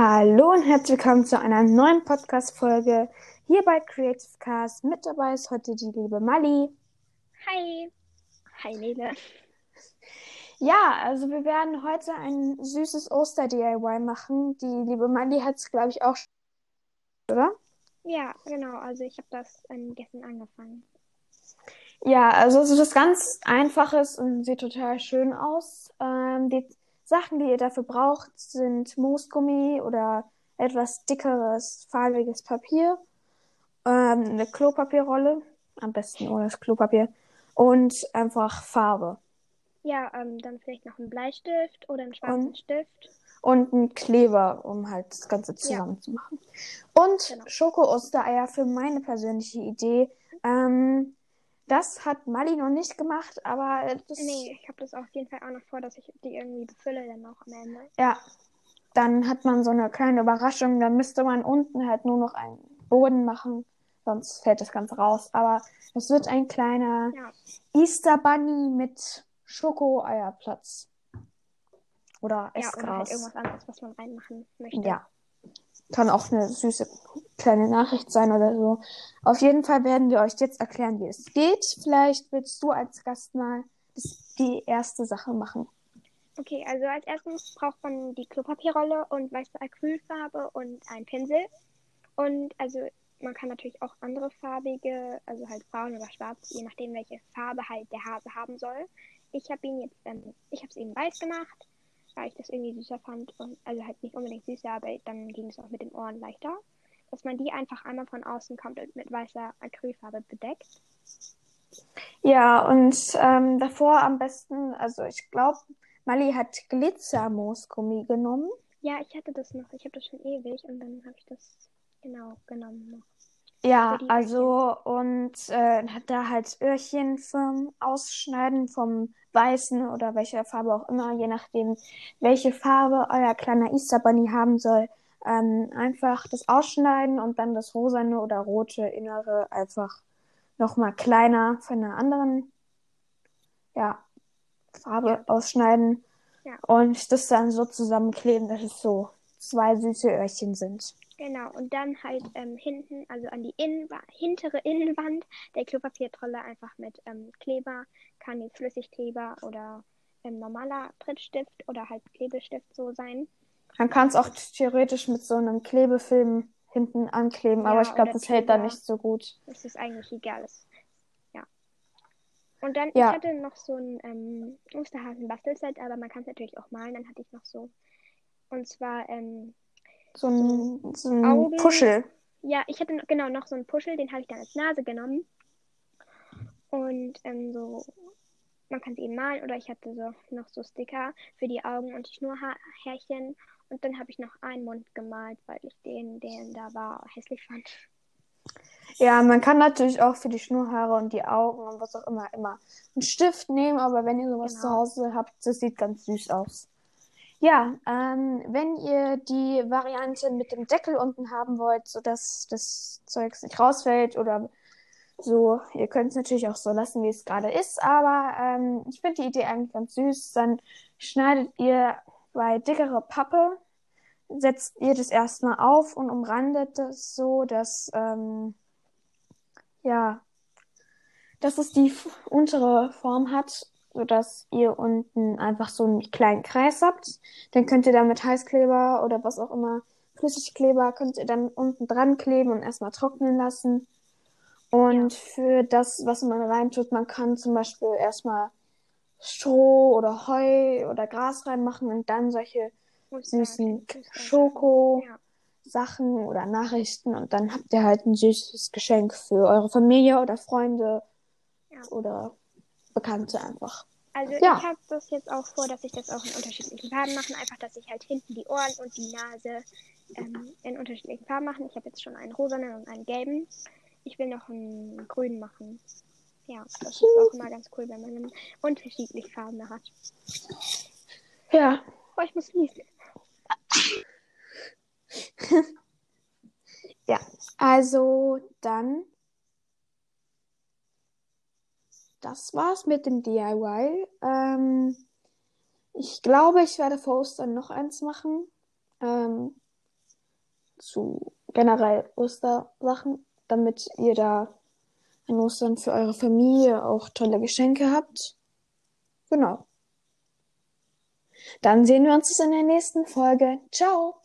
Hallo und herzlich willkommen zu einer neuen Podcast-Folge hier bei Creative Cast. Mit dabei ist heute die liebe Mali. Hi. Hi, Nele. Ja, also wir werden heute ein süßes Oster-DIY machen. Die liebe Mali hat es, glaube ich, auch schon, oder? Ja, genau. Also ich habe das ähm, gestern angefangen. Ja, also es ist was ganz Einfaches und sieht total schön aus. Ähm, die Sachen, die ihr dafür braucht, sind Moosgummi oder etwas dickeres, farbiges Papier, ähm, eine Klopapierrolle, am besten ohne das Klopapier, und einfach Farbe. Ja, ähm, dann vielleicht noch ein Bleistift oder einen schwarzen Und- Stift. Und ein Kleber, um halt das Ganze zusammen zu machen. Und Genau. Schoko-Ostereier für meine persönliche Idee. Ähm, das hat Mali noch nicht gemacht, aber das, Nee, ich habe das auf jeden Fall auch noch vor, dass ich die irgendwie befülle dann noch am Ende. ja, dann hat man so eine kleine Überraschung. Dann müsste man unten halt nur noch einen Boden machen, sonst fällt das Ganze raus. Aber es wird ein kleiner Ja. Easter Bunny mit Schoko-Eierplatz. Oder Ja, oder halt Essgras. irgendwas anderes, was man reinmachen möchte. Ja. Kann auch eine süße kleine Nachricht sein oder so. Auf jeden Fall werden wir euch jetzt erklären, wie es geht. Vielleicht willst du als Gast mal die erste Sache machen. Okay, also als erstes braucht man die Klopapierrolle und weiße Acrylfarbe und einen Pinsel. Und also man kann natürlich auch andere farbige, also halt braun oder schwarz, je nachdem welche Farbe halt der Hase haben soll. Ich habe ihn jetzt, ähm, ich habe es eben weiß gemacht, weil ich das irgendwie süßer fand und also halt nicht unbedingt süßer, aber dann ging es auch mit den Ohren leichter. Dass man die einfach einmal von außen komplett mit weißer Acrylfarbe bedeckt. Ja, und ähm, davor am besten, also ich glaube, Mali hat Glitzermoosgummi genommen. Ja, ich hatte das noch, ich habe das schon ewig und dann habe ich das genau genommen noch. Ja, also und äh, hat da halt Öhrchen vom Ausschneiden vom weißen oder welcher Farbe auch immer, je nachdem, welche Farbe euer kleiner Easter Bunny haben soll, ähm, einfach das ausschneiden und dann das rosane oder rote Innere einfach nochmal kleiner von einer anderen ja, Farbe ausschneiden Ja. und das dann so zusammenkleben, dass es so zwei süße Öhrchen sind. Genau, und dann halt ähm, hinten, also an die Innenwa hintere Innenwand der Klopapiertrolle einfach mit ähm, Kleber, kann jetzt Flüssigkleber oder ähm, normaler Prittstift oder halt Klebestift so sein. Man kann es auch theoretisch mit so einem Klebefilm hinten ankleben, aber Ja, ich glaube, das hält dann Kleber. nicht so gut. Das ist eigentlich egal. Das, ja. Und dann, Ja. ich hatte noch so ein ähm, Osterhasen-Bastelset, aber man kann es natürlich auch malen. Dann hatte ich noch so, und zwar, ähm, So ein, so ein Augen. Puschel. Ja, ich hatte noch, genau noch so einen Puschel, den habe ich dann als Nase genommen. Und ähm, so, man kann sie eben malen oder ich hatte so noch so Sticker für die Augen und die Schnurrhärchen. Und dann habe ich noch einen Mund gemalt, weil ich den, den da war, hässlich fand. Ja, man kann natürlich auch für die Schnurrhaare und die Augen und was auch immer immer einen Stift nehmen, aber wenn ihr sowas Genau. zu Hause habt, das sieht ganz süß aus. Ja, ähm, wenn ihr die Variante mit dem Deckel unten haben wollt, sodass das Zeugs nicht rausfällt oder so, ihr könnt es natürlich auch so lassen, wie es gerade ist, aber ähm, ich finde die Idee eigentlich ganz süß. Dann schneidet ihr bei dickere Pappe, setzt ihr das erstmal auf und umrandet das so, dass ähm, ja, dass es die untere Form hat, sodass ihr unten einfach so einen kleinen Kreis habt. Dann könnt ihr da mit Heißkleber oder was auch immer, Flüssigkleber, könnt ihr dann unten dran kleben und erstmal trocknen lassen. Und für das, was man reintut, man kann zum Beispiel erstmal Stroh oder Heu oder Gras reinmachen und dann solche süßen Schoko. Ja. Oder Nachrichten und dann habt ihr halt ein süßes Geschenk für eure Familie oder Freunde Ja. oder Bekannte einfach. Also Ja. ich habe das jetzt auch vor, dass ich das auch in unterschiedlichen Farben mache. Einfach, dass ich halt hinten die Ohren und die Nase ähm, in unterschiedlichen Farben mache. Ich habe jetzt schon einen rosanen und einen gelben. Ich will noch einen grünen machen. Ja, das ist auch immer ganz cool, wenn man unterschiedliche Farben hat. Ja, Oh, ich muss niesen. ja. Also dann, das war's mit dem DIY. Ähm, ich glaube, ich werde vor Ostern noch eins machen. Ähm, zu generell Ostersachen, damit ihr da an Ostern für eure Familie auch tolle Geschenke habt. Genau. Dann sehen wir uns in der nächsten Folge. Ciao!